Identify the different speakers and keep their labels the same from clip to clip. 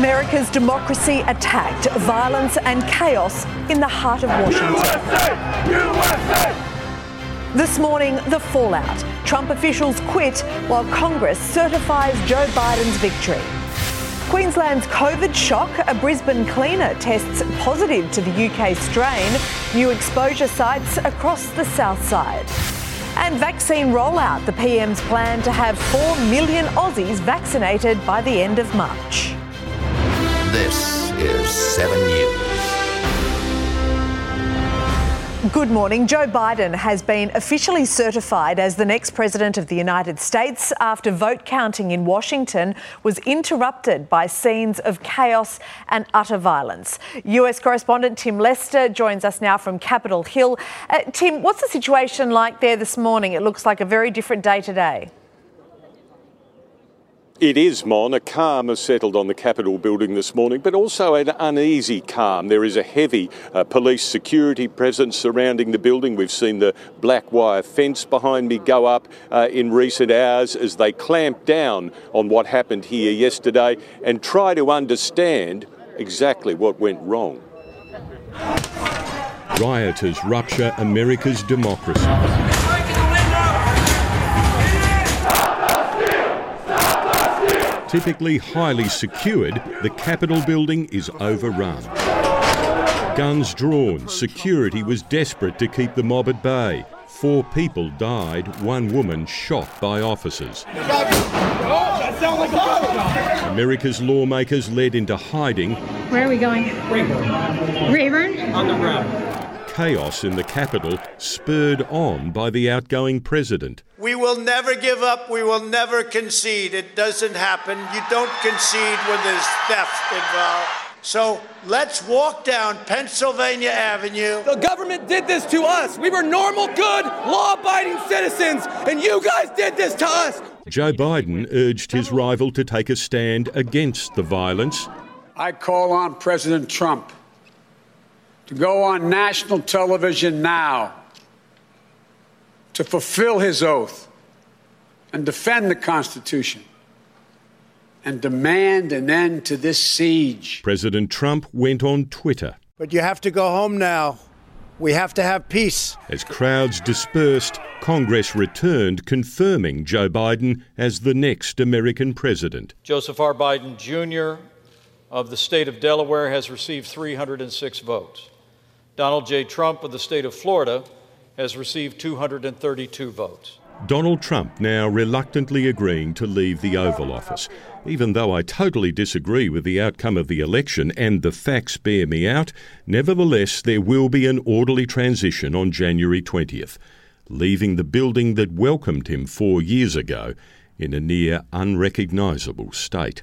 Speaker 1: America's democracy attacked, violence and chaos in the heart of Washington.
Speaker 2: USA! USA!
Speaker 1: This morning, the fallout. Trump officials quit while Congress certifies Joe Biden's victory. Queensland's COVID shock, a Brisbane cleaner tests positive to the UK strain, new exposure sites across the south side. And vaccine rollout, the PM's plan to have 4 million Aussies vaccinated by the end of March.
Speaker 3: This is 7 News.
Speaker 1: Good morning. Joe Biden has been officially certified as the next president of the United States after vote counting in Washington was interrupted by scenes of chaos and utter violence. US correspondent Tim Lester joins us now from Capitol Hill. Uh, Tim, what's the situation like there this morning? It looks like a very different day today.
Speaker 4: It is, Mon. A calm has settled on the Capitol building this morning, but also an uneasy calm. There is a heavy uh, police security presence surrounding the building. We've seen the black wire fence behind me go up uh, in recent hours as they clamp down on what happened here yesterday and try to understand exactly what went wrong.
Speaker 5: Rioters rupture America's democracy. Typically highly secured, the Capitol building is overrun. Guns drawn, security was desperate to keep the mob at bay. Four people died, one woman shot by officers. America's lawmakers led into hiding.
Speaker 6: Where are we going? Rayburn. Rayburn?
Speaker 7: On the ground.
Speaker 5: Chaos in the Capitol, spurred on by the outgoing president.
Speaker 8: We will never give up. We will never concede. It doesn't happen. You don't concede when there's theft involved. So let's walk down Pennsylvania Avenue.
Speaker 7: The government did this to us. We were normal, good, law abiding citizens, and you guys did this to us.
Speaker 5: Joe Biden urged his rival to take a stand against the violence.
Speaker 9: I call on President Trump to go on national television now to fulfill his oath and defend the Constitution and demand an end to this siege.
Speaker 5: President Trump went on Twitter.
Speaker 10: But you have to go home now. We have to have peace.
Speaker 5: As crowds dispersed, Congress returned, confirming Joe Biden as the next American president.
Speaker 11: Joseph R. Biden Jr. of the state of Delaware has received 306 votes. Donald J. Trump of the state of Florida has received 232 votes.
Speaker 5: Donald Trump now reluctantly agreeing to leave the Oval Office. Even though I totally disagree with the outcome of the election and the facts bear me out, nevertheless, there will be an orderly transition on January 20th, leaving the building that welcomed him four years ago in a near unrecognisable state.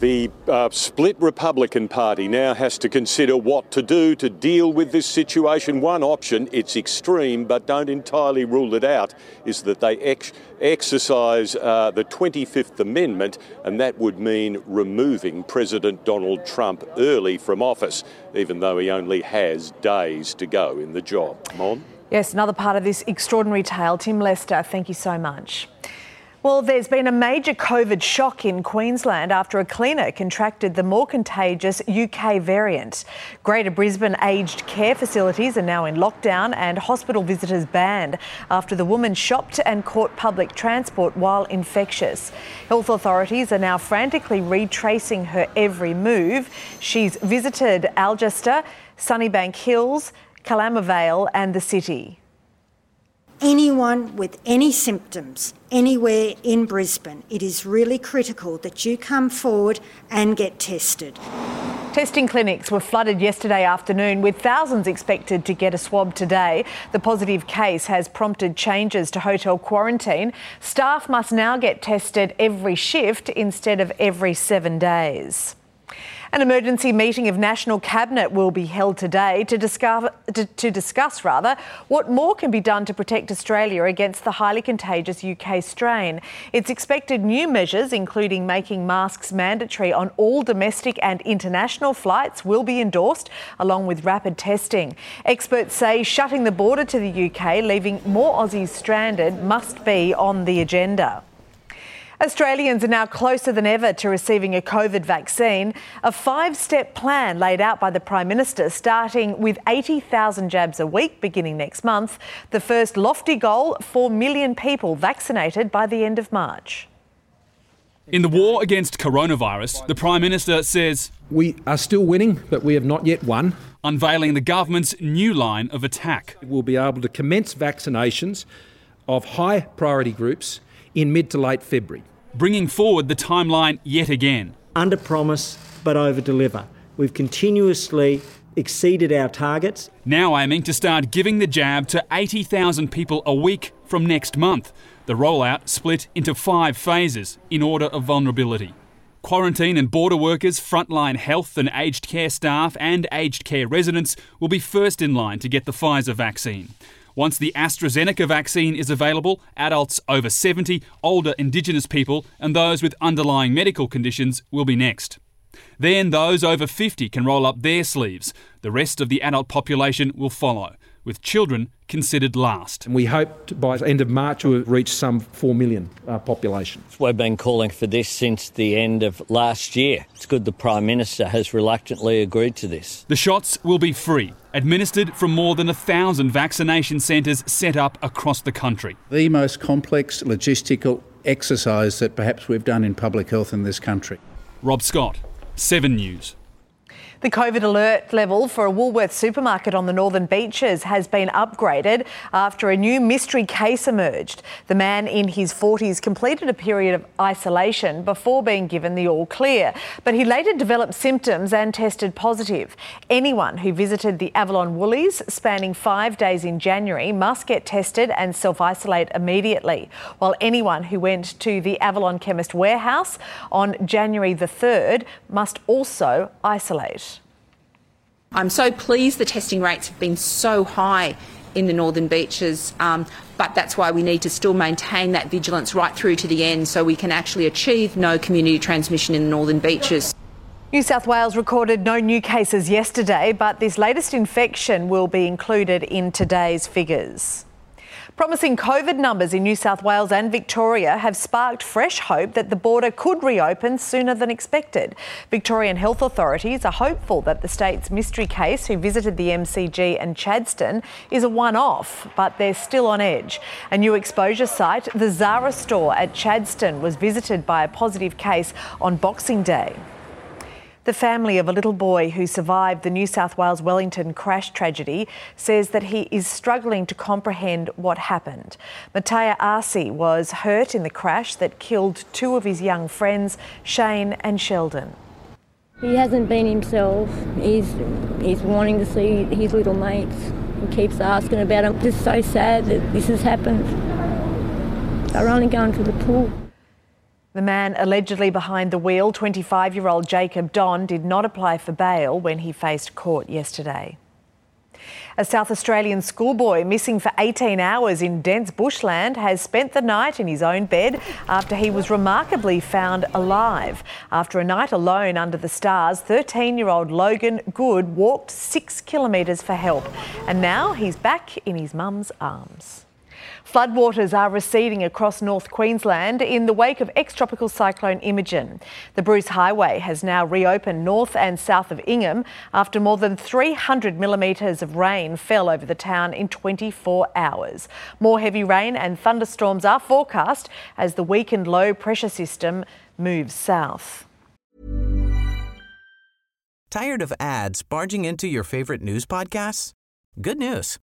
Speaker 4: The uh, split Republican Party now has to consider what to do to deal with this situation. One option, it's extreme, but don't entirely rule it out, is that they ex- exercise uh, the 25th Amendment, and that would mean removing President Donald Trump early from office, even though he only has days to go in the job. Mon?
Speaker 1: Yes, another part of this extraordinary tale. Tim Lester, thank you so much. Well, there's been a major COVID shock in Queensland after a cleaner contracted the more contagious UK variant. Greater Brisbane aged care facilities are now in lockdown and hospital visitors banned after the woman shopped and caught public transport while infectious. Health authorities are now frantically retracing her every move. She's visited Algester, Sunnybank Hills, Calamvale, and the city
Speaker 12: anyone with any symptoms anywhere in Brisbane, it is really critical that you come forward and get tested.
Speaker 1: Testing clinics were flooded yesterday afternoon with thousands expected to get a swab today. The positive case has prompted changes to hotel quarantine. Staff must now get tested every shift instead of every seven days. An emergency meeting of National Cabinet will be held today to discuss, to, to, discuss rather, what more can be done to protect Australia against the highly contagious UK strain. It's expected new measures, including making masks mandatory on all domestic and international flights, will be endorsed, along with rapid testing. Experts say shutting the border to the UK, leaving more Aussies stranded, must be on the agenda. Australians are now closer than ever to receiving a COVID vaccine. A five step plan laid out by the Prime Minister, starting with 80,000 jabs a week beginning next month. The first lofty goal 4 million people vaccinated by the end of March.
Speaker 13: In the war against coronavirus, the Prime Minister says
Speaker 14: We are still winning, but we have not yet won.
Speaker 13: Unveiling the government's new line of attack.
Speaker 14: We'll be able to commence vaccinations of high priority groups in mid to late February.
Speaker 13: Bringing forward the timeline yet again.
Speaker 15: Under promise but over deliver. We've continuously exceeded our targets.
Speaker 13: Now aiming to start giving the jab to 80,000 people a week from next month. The rollout split into five phases in order of vulnerability. Quarantine and border workers, frontline health and aged care staff, and aged care residents will be first in line to get the Pfizer vaccine. Once the AstraZeneca vaccine is available, adults over 70, older Indigenous people, and those with underlying medical conditions will be next. Then those over 50 can roll up their sleeves. The rest of the adult population will follow, with children considered last.
Speaker 14: And we hope by the end of March we'll reach some 4 million uh, population.
Speaker 16: We've been calling for this since the end of last year. It's good the Prime Minister has reluctantly agreed to this.
Speaker 13: The shots will be free, administered from more than a thousand vaccination centres set up across the country.
Speaker 17: The most complex logistical exercise that perhaps we've done in public health in this country.
Speaker 13: Rob Scott, 7 News.
Speaker 1: The COVID alert level for a Woolworths supermarket on the Northern Beaches has been upgraded after a new mystery case emerged. The man in his 40s completed a period of isolation before being given the all clear, but he later developed symptoms and tested positive. Anyone who visited the Avalon Woolies spanning five days in January must get tested and self isolate immediately, while anyone who went to the Avalon Chemist Warehouse on January the 3rd must also isolate.
Speaker 18: I'm so pleased the testing rates have been so high in the northern beaches, um, but that's why we need to still maintain that vigilance right through to the end so we can actually achieve no community transmission in the northern beaches.
Speaker 1: New South Wales recorded no new cases yesterday, but this latest infection will be included in today's figures. Promising COVID numbers in New South Wales and Victoria have sparked fresh hope that the border could reopen sooner than expected. Victorian health authorities are hopeful that the state's mystery case who visited the MCG and Chadstone is a one off, but they're still on edge. A new exposure site, the Zara store at Chadstone, was visited by a positive case on Boxing Day. The family of a little boy who survived the New South Wales Wellington crash tragedy says that he is struggling to comprehend what happened. Matea Arce was hurt in the crash that killed two of his young friends, Shane and Sheldon.
Speaker 19: He hasn't been himself. He's, he's wanting to see his little mates. He keeps asking about them. It's so sad that this has happened. They're only going to the pool.
Speaker 1: The man allegedly behind the wheel, 25 year old Jacob Don, did not apply for bail when he faced court yesterday. A South Australian schoolboy missing for 18 hours in dense bushland has spent the night in his own bed after he was remarkably found alive. After a night alone under the stars, 13 year old Logan Good walked six kilometres for help and now he's back in his mum's arms. Floodwaters are receding across North Queensland in the wake of ex tropical cyclone Imogen. The Bruce Highway has now reopened north and south of Ingham after more than 300 millimetres of rain fell over the town in 24 hours. More heavy rain and thunderstorms are forecast as the weakened low pressure system moves south.
Speaker 20: Tired of ads barging into your favorite news podcasts? Good news.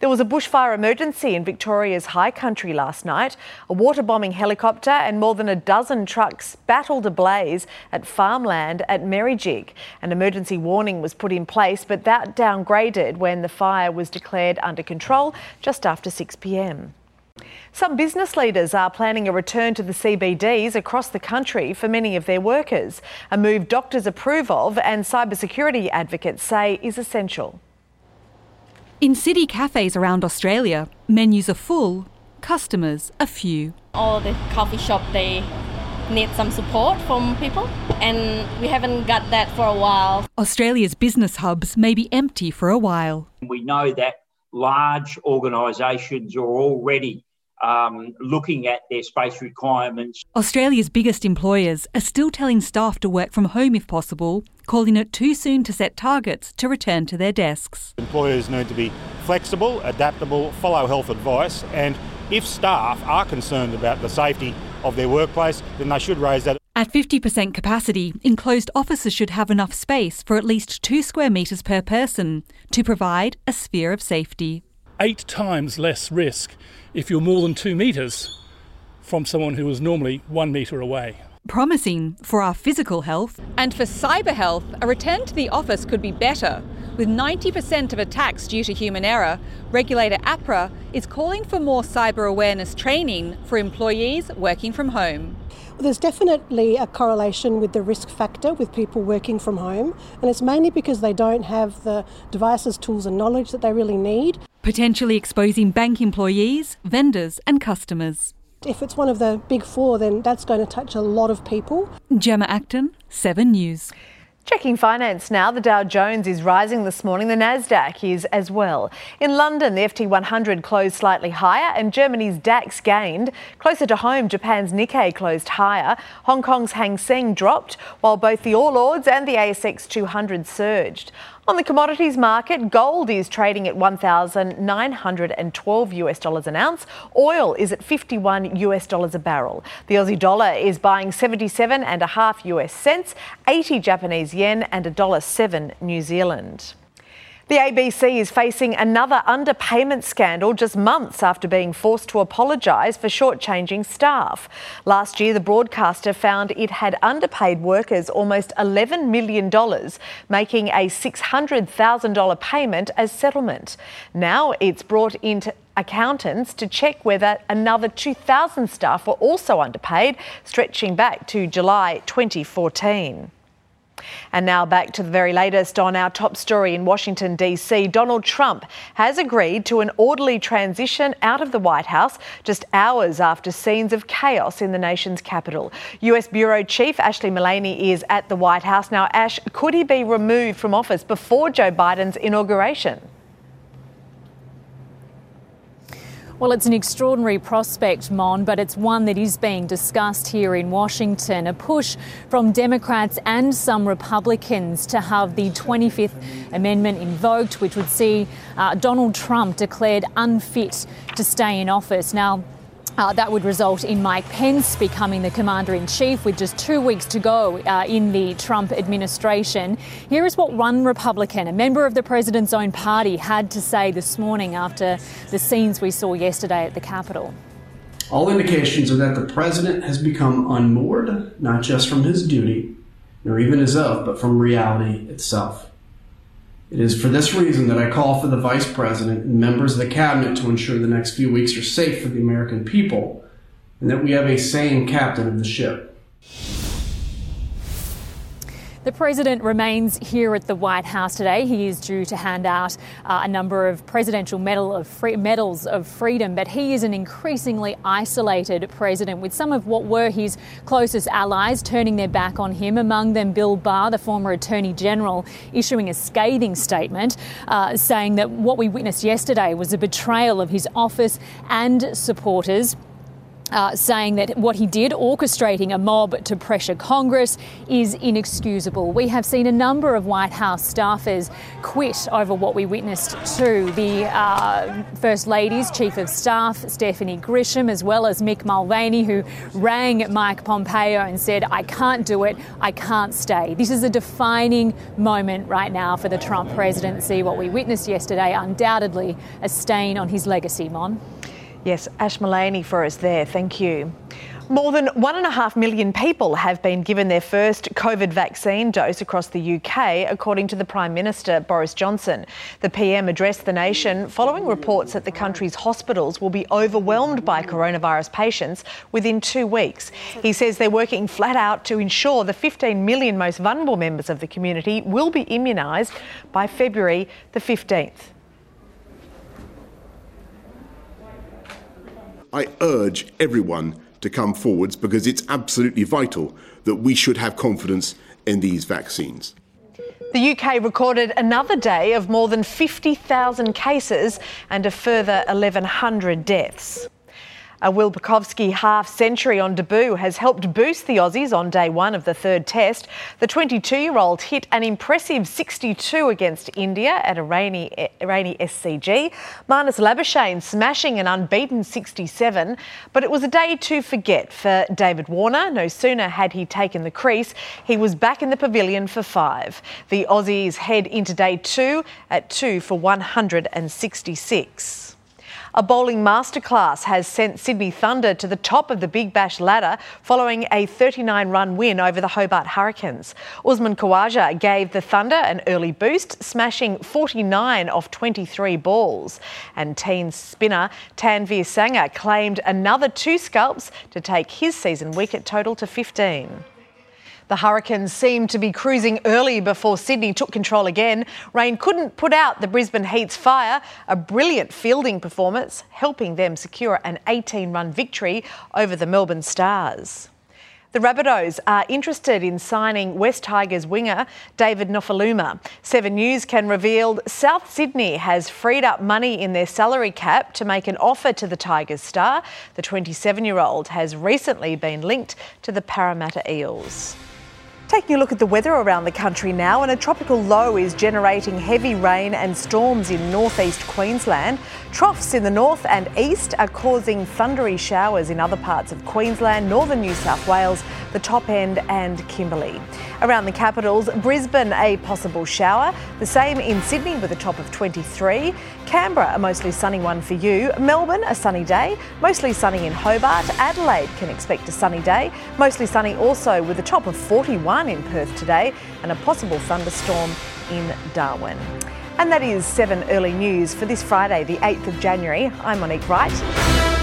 Speaker 1: There was a bushfire emergency in Victoria's high country last night. A water bombing helicopter and more than a dozen trucks battled a blaze at farmland at Merrijig. An emergency warning was put in place, but that downgraded when the fire was declared under control just after 6 pm. Some business leaders are planning a return to the CBDs across the country for many of their workers, a move doctors approve of and cybersecurity advocates say is essential.
Speaker 21: In city cafes around Australia, menus are full, customers a few.
Speaker 22: All the coffee shop they need some support from people and we haven't got that for a while.
Speaker 21: Australia's business hubs may be empty for a while.
Speaker 23: We know that large organisations are already um, looking at their space requirements.
Speaker 21: Australia's biggest employers are still telling staff to work from home if possible, calling it too soon to set targets to return to their desks.
Speaker 24: Employers need to be flexible, adaptable, follow health advice, and if staff are concerned about the safety of their workplace, then they should raise that.
Speaker 21: At 50% capacity, enclosed offices should have enough space for at least two square metres per person to provide a sphere of safety.
Speaker 25: Eight times less risk if you're more than two metres from someone who is normally one metre away.
Speaker 21: Promising for our physical health.
Speaker 26: And for cyber health, a return to the office could be better. With 90% of attacks due to human error, regulator APRA is calling for more cyber awareness training for employees working from home.
Speaker 27: Well, there's definitely a correlation with the risk factor with people working from home, and it's mainly because they don't have the devices, tools, and knowledge that they really need.
Speaker 21: Potentially exposing bank employees, vendors, and customers.
Speaker 27: If it's one of the big four, then that's going to touch a lot of people.
Speaker 21: Gemma Acton, 7 News.
Speaker 1: Checking finance now, the Dow Jones is rising this morning. The Nasdaq is as well. In London, the FT 100 closed slightly higher, and Germany's DAX gained. Closer to home, Japan's Nikkei closed higher. Hong Kong's Hang Seng dropped, while both the All Ords and the ASX 200 surged. On the commodities market, gold is trading at 1,912 US dollars an ounce. Oil is at 51 US dollars a barrel. The Aussie dollar is buying 77 and a half US cents, 80 Japanese yen and a dollar 7 New Zealand. The ABC is facing another underpayment scandal just months after being forced to apologise for shortchanging staff. Last year, the broadcaster found it had underpaid workers almost $11 million, making a $600,000 payment as settlement. Now it's brought into accountants to check whether another 2,000 staff were also underpaid, stretching back to July 2014. And now back to the very latest on our top story in Washington, D.C. Donald Trump has agreed to an orderly transition out of the White House just hours after scenes of chaos in the nation's capital. US Bureau Chief Ashlee Mullany is at the White House. Now, Ash, could he be removed from office before Joe Biden's inauguration?
Speaker 28: Well, it's an extraordinary prospect, Mon, but it's one that is being discussed here in Washington. A push from Democrats and some Republicans to have the 25th Amendment invoked, which would see uh, Donald Trump declared unfit to stay in office. Now, uh, that would result in Mike Pence becoming the commander in chief with just two weeks to go uh, in the Trump administration. Here is what one Republican, a member of the president's own party, had to say this morning after the scenes we saw yesterday at the Capitol.
Speaker 29: All indications are that the president has become unmoored, not just from his duty, nor even his oath, but from reality itself. It is for this reason that I call for the Vice President and members of the Cabinet to ensure the next few weeks are safe for the American people and that we have a sane captain of the ship.
Speaker 28: The president remains here at the White House today. He is due to hand out uh, a number of presidential medal of free- medals of freedom, but he is an increasingly isolated president with some of what were his closest allies turning their back on him, among them Bill Barr, the former Attorney General, issuing a scathing statement uh, saying that what we witnessed yesterday was a betrayal of his office and supporters uh, saying that what he did, orchestrating a mob to pressure Congress, is inexcusable. We have seen a number of White House staffers quit over what we witnessed too. The uh, First Lady's Chief of Staff, Stephanie Grisham, as well as Mick Mulvaney, who rang Mike Pompeo and said, I can't do it, I can't stay. This is a defining moment right now for the Trump presidency. What we witnessed yesterday, undoubtedly a stain on his legacy, Mon.
Speaker 1: Yes, Ash Mullany for us there. Thank you. More than one and a half million people have been given their first COVID vaccine dose across the UK, according to the Prime Minister Boris Johnson. The PM addressed the nation following reports that the country's hospitals will be overwhelmed by coronavirus patients within two weeks. He says they're working flat out to ensure the 15 million most vulnerable members of the community will be immunised by February the 15th.
Speaker 30: I urge everyone to come forwards because it's absolutely vital that we should have confidence in these vaccines.
Speaker 1: The UK recorded another day of more than 50,000 cases and a further 1,100 deaths. A Will Pucovski half century on debut has helped boost the Aussies on day one of the third test. The 22 year old hit an impressive 62 against India at a rainy, rainy SCG. Marnus Labuschagne smashing an unbeaten 67. But it was a day to forget for David Warner. No sooner had he taken the crease, he was back in the pavilion for five. The Aussies head into day two at two for 166. A bowling masterclass has sent Sydney Thunder to the top of the Big Bash ladder following a 39 run win over the Hobart Hurricanes. Usman Khawaja gave the Thunder an early boost, smashing 49 off 23 balls. And teen spinner Tanvir Sangha claimed another two scalps to take his season wicket total to 15. The Hurricanes seemed to be cruising early before Sydney took control again. Rain couldn't put out the Brisbane Heat's fire. A brilliant fielding performance, helping them secure an 18 run victory over the Melbourne Stars. The Rabbitohs are interested in signing West Tigers winger David Nofoaluma. Seven News can reveal South Sydney has freed up money in their salary cap to make an offer to the Tigers star. The 27 year old has recently been linked to the Parramatta Eels. Taking a look at the weather around the country now, and a tropical low is generating heavy rain and storms in northeast Queensland. Troughs in the north and east are causing thundery showers in other parts of Queensland, northern New South Wales, the top end, and Kimberley. Around the capitals, Brisbane, a possible shower, the same in Sydney with a top of 23, Canberra, a mostly sunny one for you, Melbourne, a sunny day, mostly sunny in Hobart, Adelaide can expect a sunny day, mostly sunny also with a top of 41 in Perth today, and a possible thunderstorm in Darwin. And that is 7 Early News for this Friday, the 8th of January. I'm Monique Wright.